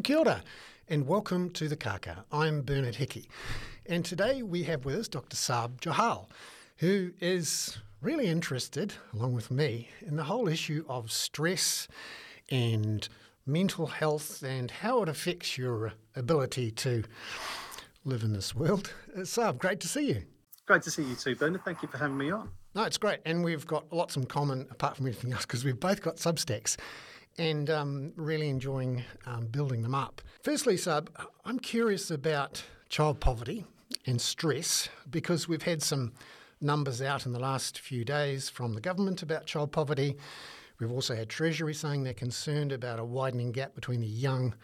Well, kia ora, and welcome to the Kaka. I'm Bernard Hickey, and today we have with us Dr. Sarb Johal, who is really interested, along with me, in the whole issue of stress and mental health and how it affects your ability to live in this world. Uh, Sarb, great to see you. Great to see you too, Bernard. Thank you for having me on. No, it's great. And we've got lots in common apart from anything else because we've both got Substacks and um, really enjoying um, building them up. Firstly, Sarb, I'm curious about child poverty and stress because we've had some numbers out in the last few days from the government about child poverty. We've also had Treasury saying they're concerned about a widening gap between the young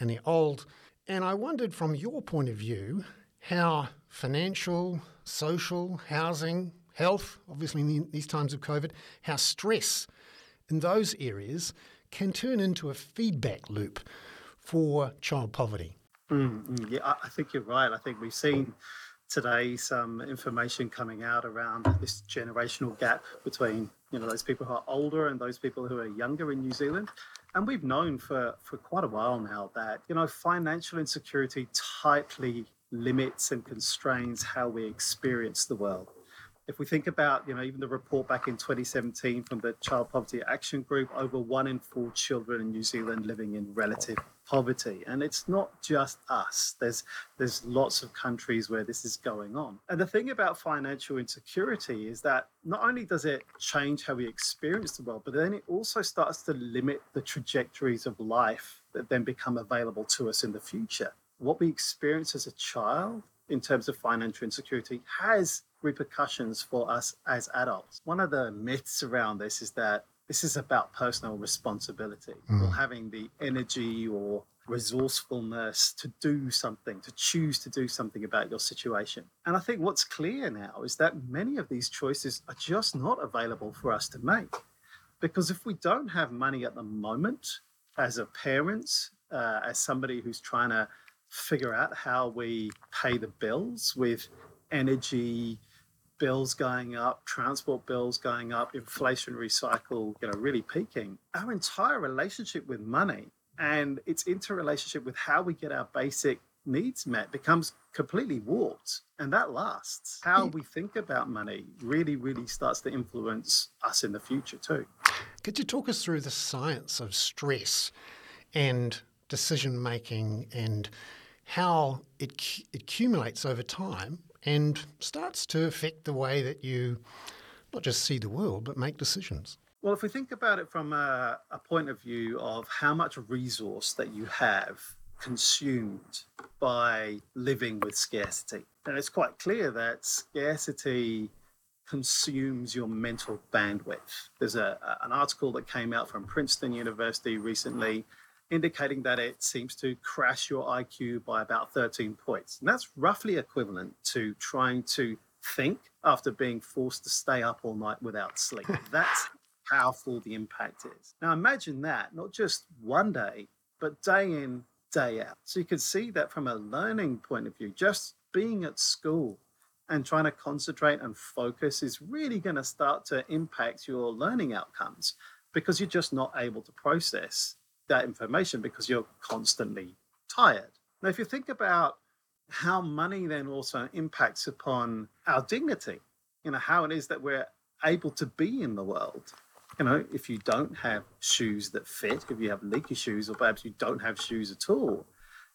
and the old. And I wondered from your point of view how financial, social, housing, health, obviously in these times of COVID, how stress in those areas can turn into a feedback loop for child poverty. Mm, yeah, I think you're right. I think we've seen today some information coming out around this generational gap between you know those people who are older and those people who are younger in New Zealand. And we've known for, for quite a while now that you know financial insecurity tightly limits and constrains how we experience the world. If we think about, you know, even the report back in 2017 from the Child Poverty Action Group, over one in four children in New Zealand living in relative poverty. And it's not just us. There's there's lots of countries where this is going on. And the thing about financial insecurity is that not only does it change how we experience the world, but then it also starts to limit the trajectories of life that then become available to us in the future what we experience as a child in terms of financial insecurity has repercussions for us as adults. One of the myths around this is that this is about personal responsibility mm. or having the energy or resourcefulness to do something, to choose to do something about your situation. And I think what's clear now is that many of these choices are just not available for us to make. Because if we don't have money at the moment, as a parent, uh, as somebody who's trying to figure out how we pay the bills with energy bills going up, transport bills going up, inflationary cycle, you know, really peaking. Our entire relationship with money and its interrelationship with how we get our basic needs met becomes completely warped and that lasts. How we think about money really really starts to influence us in the future too. Could you talk us through the science of stress and decision making and how it, it accumulates over time and starts to affect the way that you not just see the world, but make decisions. Well, if we think about it from a, a point of view of how much resource that you have consumed by living with scarcity, then it's quite clear that scarcity consumes your mental bandwidth. There's a, an article that came out from Princeton University recently indicating that it seems to crash your IQ by about 13 points. And that's roughly equivalent to trying to think after being forced to stay up all night without sleep. That's how powerful the impact is. Now imagine that, not just one day, but day in, day out. So you can see that from a learning point of view, just being at school and trying to concentrate and focus is really going to start to impact your learning outcomes because you're just not able to process that information because you're constantly tired. Now, if you think about how money then also impacts upon our dignity, you know, how it is that we're able to be in the world. You know, if you don't have shoes that fit, if you have leaky shoes, or perhaps you don't have shoes at all,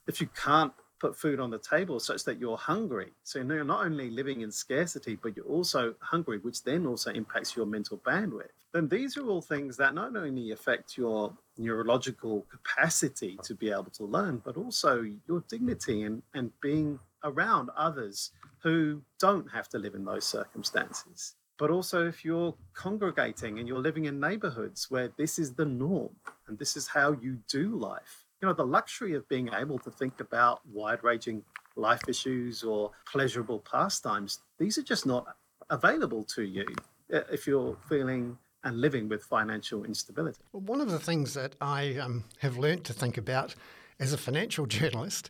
if you can't put food on the table such that you're hungry. So you're not only living in scarcity, but you're also hungry, which then also impacts your mental bandwidth. Then these are all things that not only affect your neurological capacity to be able to learn, but also your dignity and, and being around others who don't have to live in those circumstances. But also, if you're congregating and you're living in neighborhoods where this is the norm and this is how you do life, you know, the luxury of being able to think about wide ranging life issues or pleasurable pastimes, these are just not available to you uh, if you're feeling and living with financial instability. Well, one of the things that I um, have learnt to think about as a financial journalist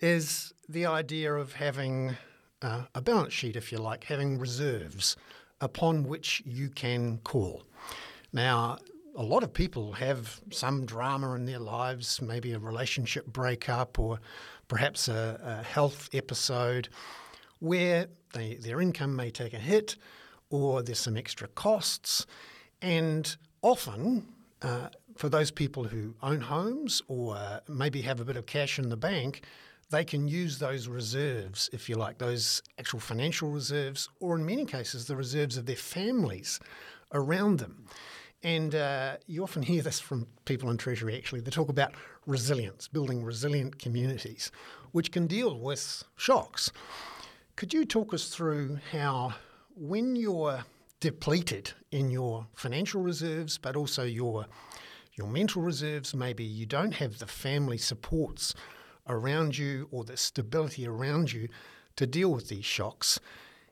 is the idea of having uh, a balance sheet, if you like, having reserves upon which you can call. Now, a lot of people have some drama in their lives, maybe a relationship breakup or perhaps a, a health episode where they, their income may take a hit or there's some extra costs. And often, uh, for those people who own homes or maybe have a bit of cash in the bank, they can use those reserves, if you like, those actual financial reserves, or in many cases, the reserves of their families around them. And uh, you often hear this from people in Treasury, actually. They talk about resilience, building resilient communities, which can deal with shocks. Could you talk us through how, when you're depleted in your financial reserves, but also your your mental reserves, maybe you don't have the family supports around you or the stability around you to deal with these shocks,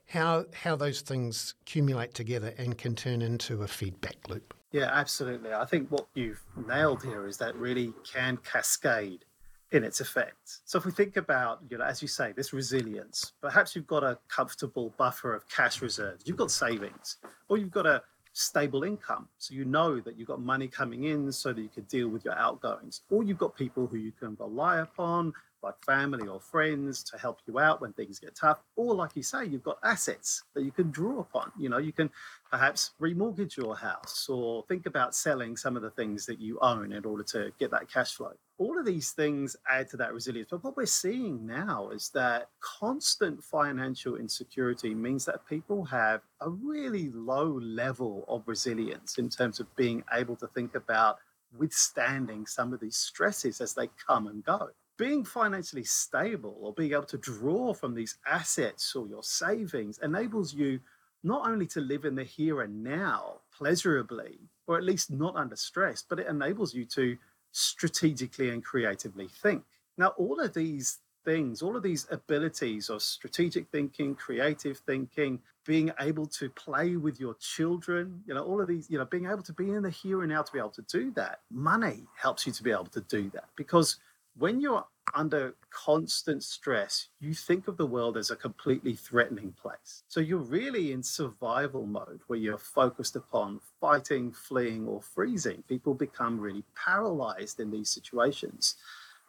how how those things accumulate together and can turn into a feedback loop. Yeah, absolutely. I think what you've nailed here is that really can cascade in its effects. So if we think about, you know, as you say, this resilience, perhaps you've got a comfortable buffer of cash reserves, you've got savings, or you've got a stable income. So you know that you've got money coming in so that you can deal with your outgoings, or you've got people who you can rely upon, like family or friends, to help you out when things get tough. Or, like you say, you've got assets that you can draw upon. You know, you can perhaps remortgage your house or think about selling some of the things that you own in order to get that cash flow. All of these things add to that resilience. But what we're seeing now is that constant financial insecurity means that people have a really low level of resilience in terms of being able to think about withstanding some of these stresses as they come and go. Being financially stable or being able to draw from these assets or your savings enables you not only to live in the here and now pleasurably, or at least not under stress, but it enables you to strategically and creatively think. Now, all of these things, all of these abilities of strategic thinking, creative thinking, being able to play with your children, you know, all of these, you know, being able to be in the here and now to be able to do that. Money helps you to be able to do that because when you're under constant stress, you think of the world as a completely threatening place. So you're really in survival mode where you're focused upon fighting, fleeing, or freezing. People become really paralyzed in these situations.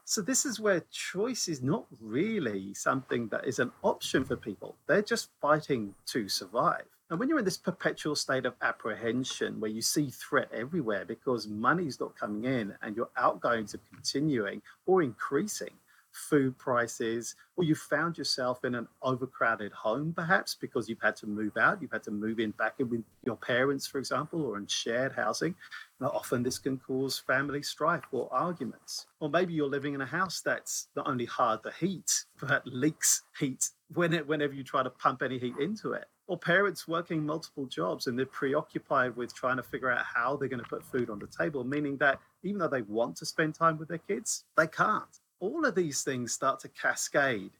So this is where choice is not really something that is an option for people. They're just fighting to survive. And when you're in this perpetual state of apprehension where you see threat everywhere because money's not coming in and your outgoings are continuing or increasing, food prices, or you found yourself in an overcrowded home perhaps because you've had to move out, you've had to move in back in with your parents, for example, or in shared housing. Now, often this can cause family strife or arguments. Or maybe you're living in a house that's not only hard to heat, but leaks heat when whenever you try to pump any heat into it or parents working multiple jobs and they're preoccupied with trying to figure out how they're going to put food on the table, meaning that even though they want to spend time with their kids, they can't. All of these things start to cascade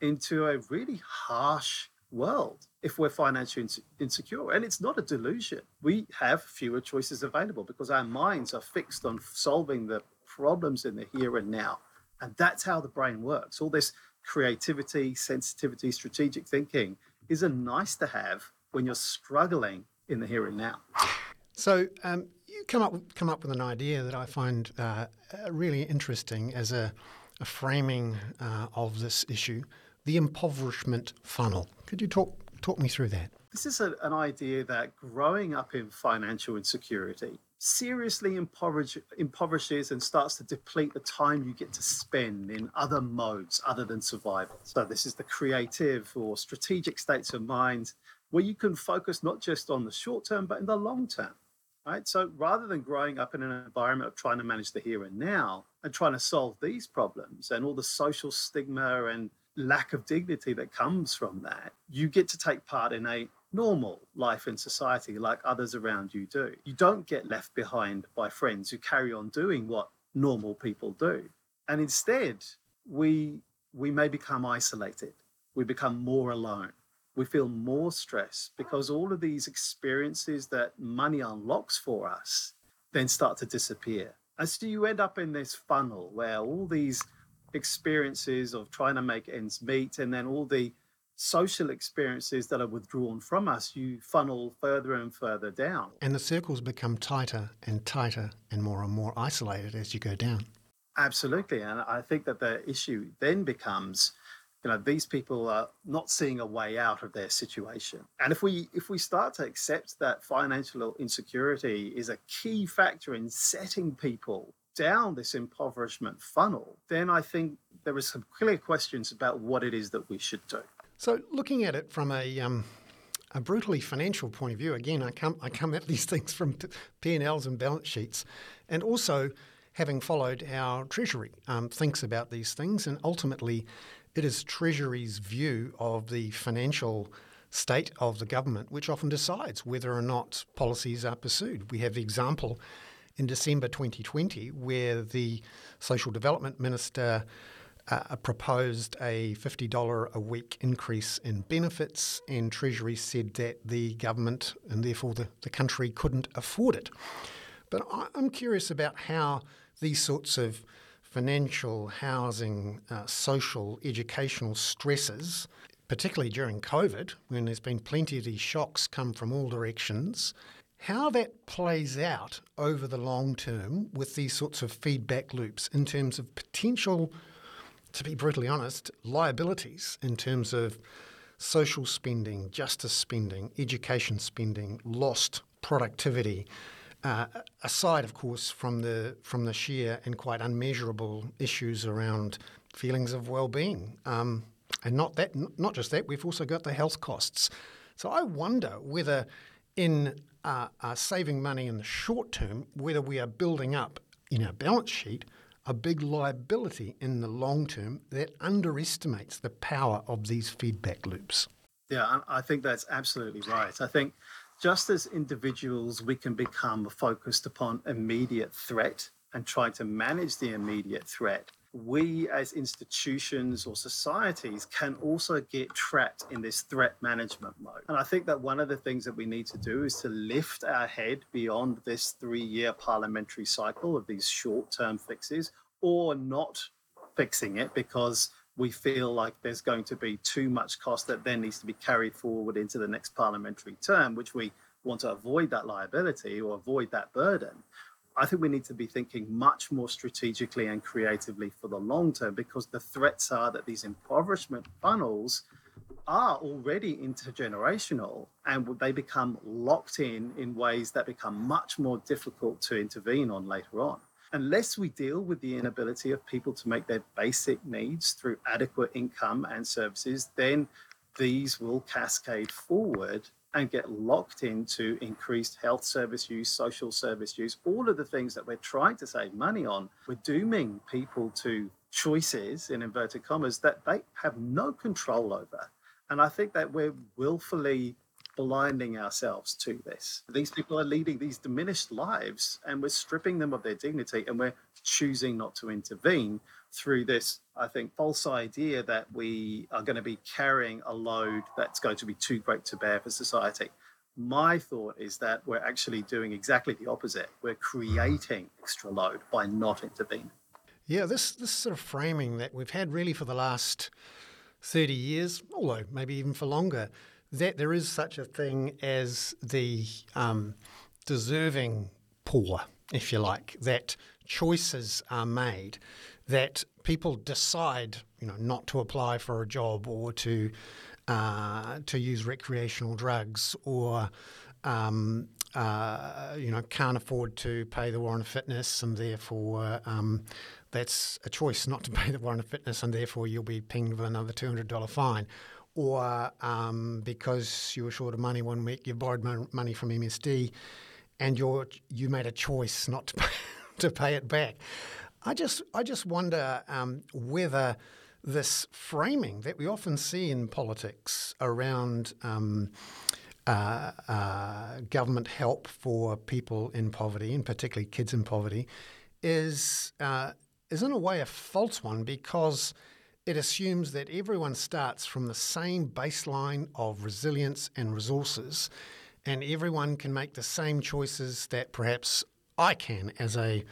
into a really harsh world if we're financially insecure. And it's not a delusion. We have fewer choices available because our minds are fixed on solving the problems in the here and now. And that's how the brain works. All this creativity, sensitivity, strategic thinking is a nice to have when you're struggling in the here and now. So um, you come up come up with an idea that I find uh, really interesting as a, a framing uh, of this issue: the impoverishment funnel. Could you talk talk me through that? This is a, an idea that growing up in financial insecurity seriously impoverish, impoverishes and starts to deplete the time you get to spend in other modes other than survival. So, this is the creative or strategic states of mind where you can focus not just on the short term, but in the long term. Right. So, rather than growing up in an environment of trying to manage the here and now and trying to solve these problems and all the social stigma and lack of dignity that comes from that, you get to take part in a normal life in society like others around you do. You don't get left behind by friends who carry on doing what normal people do. And instead, we we may become isolated. We become more alone. We feel more stress because all of these experiences that money unlocks for us then start to disappear. And so you end up in this funnel where all these experiences of trying to make ends meet and then all the social experiences that are withdrawn from us, you funnel further and further down. And the circles become tighter and tighter and more and more isolated as you go down. Absolutely. And I think that the issue then becomes you know these people are not seeing a way out of their situation and if we if we start to accept that financial insecurity is a key factor in setting people down this impoverishment funnel then i think there are some clear questions about what it is that we should do so looking at it from a um, a brutally financial point of view again i come i come at these things from p&l's and balance sheets and also having followed how treasury um, thinks about these things and ultimately it is Treasury's view of the financial state of the government which often decides whether or not policies are pursued. We have the example in December 2020 where the Social Development Minister uh, proposed a $50 a week increase in benefits, and Treasury said that the government and therefore the, the country couldn't afford it. But I'm curious about how these sorts of financial, housing, uh, social, educational stresses, particularly during COVID, when there's been plenty of these shocks come from all directions, how that plays out over the long term with these sorts of feedback loops in terms of potential, to be brutally honest, liabilities in terms of social spending, justice spending, education spending, lost productivity, uh, aside, of course, from the from the sheer and quite unmeasurable issues around feelings of well-being, um, and not that, not just that, we've also got the health costs. So I wonder whether, in uh, uh, saving money in the short term, whether we are building up in our balance sheet a big liability in the long term that underestimates the power of these feedback loops. Yeah, I think that's absolutely right. I think just as individuals, we can become focused upon immediate threat and try to manage the immediate threat. We, as institutions or societies, can also get trapped in this threat management mode. And I think that one of the things that we need to do is to lift our head beyond this three year parliamentary cycle of these short term fixes or not fixing it because we feel like there's going to be too much cost that then needs to be carried forward into the next parliamentary term, which we want to avoid that liability or avoid that burden. I think we need to be thinking much more strategically and creatively for the long term because the threats are that these impoverishment funnels are already intergenerational and they become locked in in ways that become much more difficult to intervene on later on. Unless we deal with the inability of people to make their basic needs through adequate income and services, then these will cascade forward and get locked into increased health service use, social service use, all of the things that we're trying to save money on. We're dooming people to choices, in inverted commas, that they have no control over. And I think that we're willfully blinding ourselves to this. These people are leading these diminished lives and we're stripping them of their dignity and we're choosing not to intervene through this, I think, false idea that we are going to be carrying a load that's going to be too great to bear for society. My thought is that we're actually doing exactly the opposite. We're creating extra load by not intervening. Yeah, this, this sort of framing that we've had really for the last 30 years, although maybe even for longer, that there is such a thing as the um, deserving poor, if you like, that choices are made, that people decide, you know, not to apply for a job or to uh, to use recreational drugs or um, uh, you know can't afford to pay the warrant of fitness and therefore um, that's a choice not to pay the warrant of fitness and therefore you'll be pinged with another two hundred dollar fine or um, because you were short of money one week, you borrowed money from MSD, and you you made a choice not to pay, to pay it back. I just I just wonder um, whether this framing that we often see in politics around um, uh, uh, government help for people in poverty, and particularly kids in poverty, is uh, is in a way a false one because it assumes that everyone starts from the same baseline of resilience and resources, and everyone can make the same choices that perhaps I can as a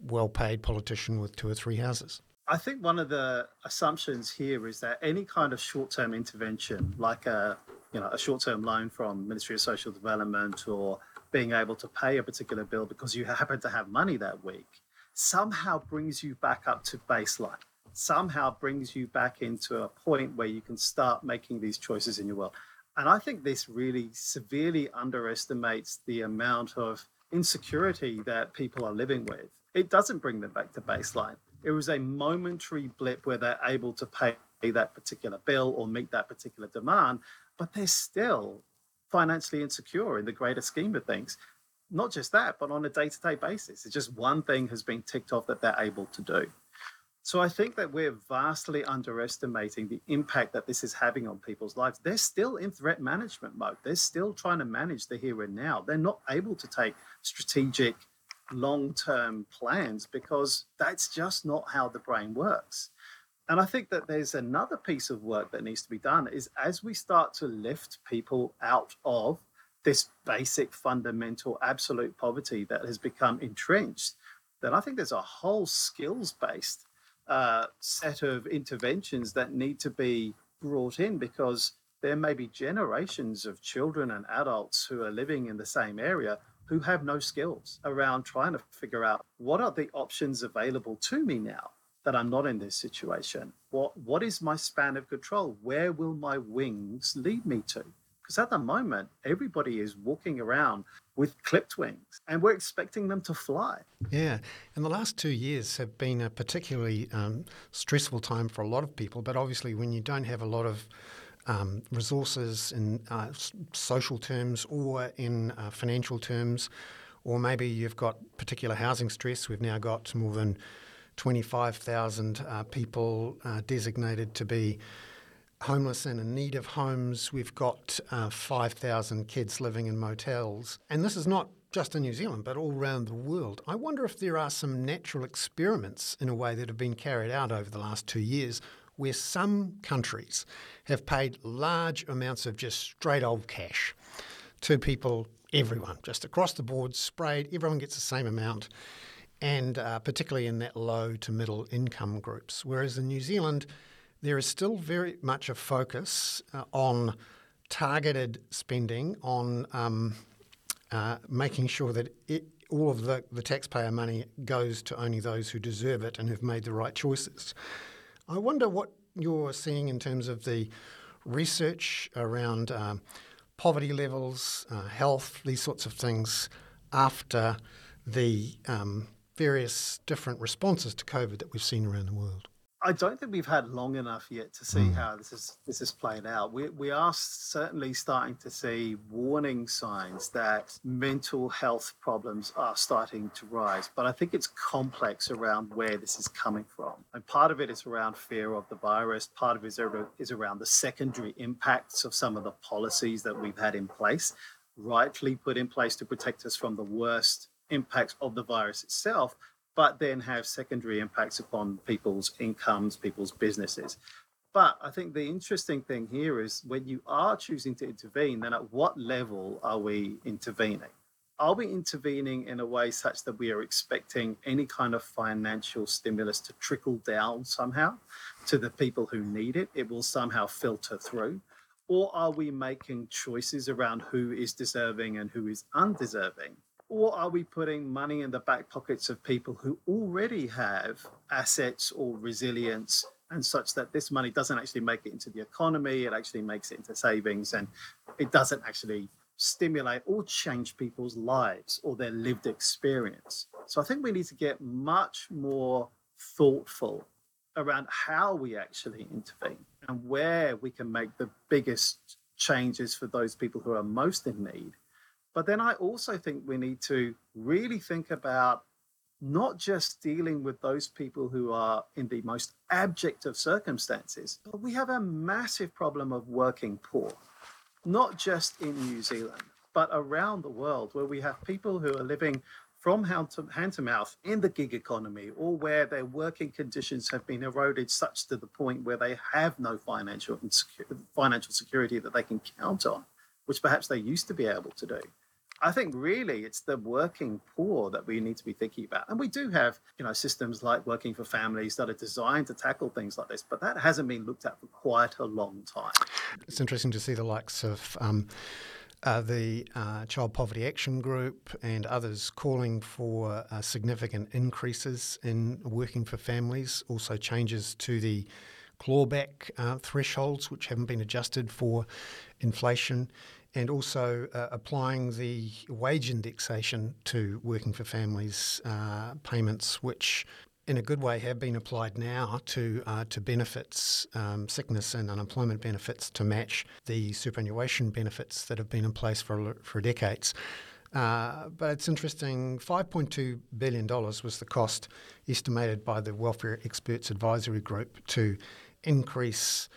well paid politician with two or three houses. I think one of the assumptions here is that any kind of short-term intervention, like a you know a short-term loan from Ministry of Social Development or being able to pay a particular bill because you happen to have money that week, somehow brings you back up to baseline. Somehow brings you back into a point where you can start making these choices in your world. And I think this really severely underestimates the amount of insecurity that people are living with. It doesn't bring them back to baseline it was a momentary blip where they're able to pay that particular bill or meet that particular demand, but they're still financially insecure in the greater scheme of things. Not just that, but on a day to day basis. It's just one thing has been ticked off that they're able to do. So I think that we're vastly underestimating the impact that this is having on people's lives. They're still in threat management mode. They're still trying to manage the here and now. They're not able to take strategic long term plans because that's just not how the brain works. And I think that there's another piece of work that needs to be done is as we start to lift people out of this basic fundamental absolute poverty that has become entrenched, then I think there's a whole skills based uh, set of interventions that need to be brought in because there may be generations of children and adults who are living in the same area who have no skills around trying to figure out what are the options available to me now that I'm not in this situation? What what is my span of control? Where will my wings lead me to? Because at the moment, everybody is walking around with clipped wings and we're expecting them to fly. Yeah. And the last two years have been a particularly um, stressful time for a lot of people. But obviously, when you don't have a lot of um, resources in uh, social terms or in uh, financial terms, or maybe you've got particular housing stress. We've now got more than 25,000 uh, people uh, designated to be homeless and in need of homes. We've got uh, 5,000 kids living in motels. And this is not just in New Zealand, but all around the world. I wonder if there are some natural experiments in a way that have been carried out over the last two years where some countries have paid large amounts of just straight old cash to people, everyone, just across the board, sprayed, everyone gets the same amount, and uh, particularly in that low to middle income groups. Whereas in New Zealand, there is still very much a focus uh, on targeted spending, on um, uh, making sure that it, all of the, the taxpayer money goes to only those who deserve it and have made the right choices. I wonder what you're seeing in terms of the research around um, poverty levels, uh, health, these sorts of things after the um, various different responses to COVID that we've seen around the world. I don't think we've had long enough yet to see mm. how this is this is played out. We we are certainly starting to see warning signs that mental health problems are starting to rise, but I think it's complex around where this is coming from. And part of it is around fear of the virus. Part of it is, is around the secondary impacts of some of the policies that we've had in place, rightly put in place to protect us from the worst impacts of the virus itself, but then have secondary impacts upon people's incomes, people's businesses. But I think the interesting thing here is when you are choosing to intervene, then at what level are we intervening? Are we intervening in a way such that we are expecting any kind of financial stimulus to trickle down somehow to the people who need it? It will somehow filter through. Or are we making choices around who is deserving and who is undeserving? Or are we putting money in the back pockets of people who already have assets or resilience and such that this money doesn't actually make it into the economy, it actually makes it into savings and it doesn't actually stimulate or change people's lives or their lived experience. So I think we need to get much more thoughtful around how we actually intervene and where we can make the biggest changes for those people who are most in need but then I also think we need to really think about not just dealing with those people who are in the most abject of circumstances, but we have a massive problem of working poor, not just in New Zealand, but around the world, where we have people who are living from hand to, hand to mouth in the gig economy or where their working conditions have been eroded such to the point where they have no financial, financial security that they can count on, which perhaps they used to be able to do. I think really it's the working poor that we need to be thinking about. And we do have, you know, systems like working for families that are designed to tackle things like this, but that hasn't been looked at for quite a long time. It's interesting to see the likes of um, uh, the uh, Child Poverty Action Group and others calling for uh, significant increases in working for families, also changes to the clawback uh, thresholds, which haven't been adjusted for inflation and also uh, applying the wage indexation to working for families uh, payments, which in a good way have been applied now to uh, to benefits, um, sickness and unemployment benefits to match the superannuation benefits that have been in place for for decades. Uh, but it's interesting, $5.2 billion was the cost estimated by the Welfare Experts Advisory Group to increase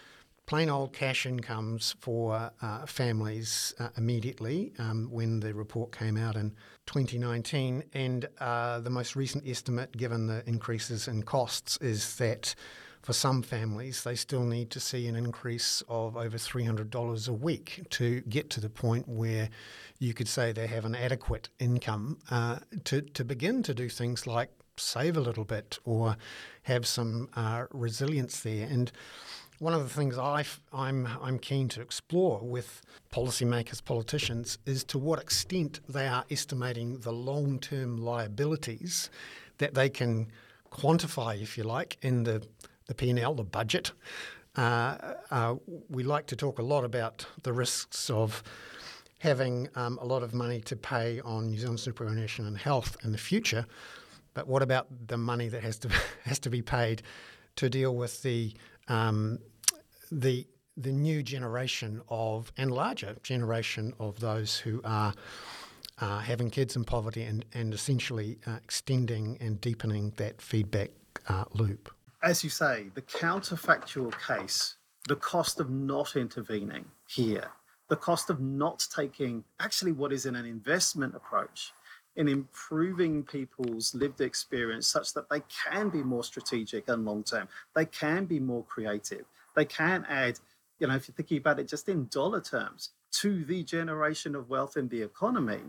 plain old cash incomes for uh, families uh, immediately um, when the report came out in 2019. And uh, the most recent estimate, given the increases in costs, is that for some families, they still need to see an increase of over $300 a week to get to the point where you could say they have an adequate income uh, to, to begin to do things like save a little bit or have some uh, resilience there. And one of the things i am I'm, I'm keen to explore with policymakers, politicians, is to what extent they are estimating the long term liabilities that they can quantify, if you like, in the, the P&L, the budget. Uh, uh, we like to talk a lot about the risks of having um, a lot of money to pay on New Zealand superannuation and health in the future, but what about the money that has to has to be paid to deal with the um, the the new generation of and larger generation of those who are uh, having kids in poverty and and essentially uh, extending and deepening that feedback uh, loop. As you say, the counterfactual case, the cost of not intervening here, the cost of not taking actually what is in an investment approach in improving people's lived experience such that they can be more strategic and long term. They can be more creative. They can add, you know, if you're thinking about it just in dollar terms, to the generation of wealth in the economy.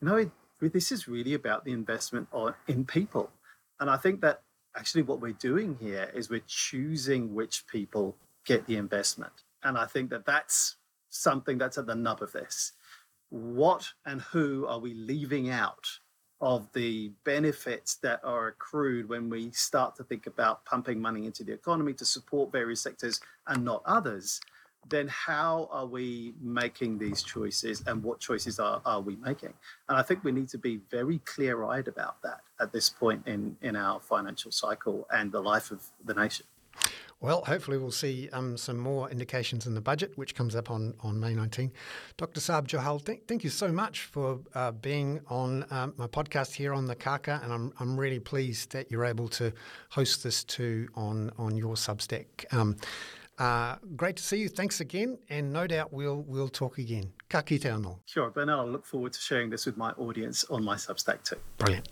You know, it, this is really about the investment on, in people. And I think that actually what we're doing here is we're choosing which people get the investment. And I think that that's something that's at the nub of this what and who are we leaving out of the benefits that are accrued when we start to think about pumping money into the economy to support various sectors and not others, then how are we making these choices and what choices are, are we making? And I think we need to be very clear eyed about that at this point in, in our financial cycle and the life of the nation. Well, hopefully we'll see um, some more indications in the budget, which comes up on, on May 19. Dr. Sarb Johal, th- thank you so much for uh, being on um, my podcast here on the Kaka, and I'm, I'm really pleased that you're able to host this too on, on your Substack. Um, uh, great to see you. Thanks again, and no doubt we'll we'll talk again. Ka kite anō. Sure, Bernard, I'll look forward to sharing this with my audience on my Substack too. Brilliant.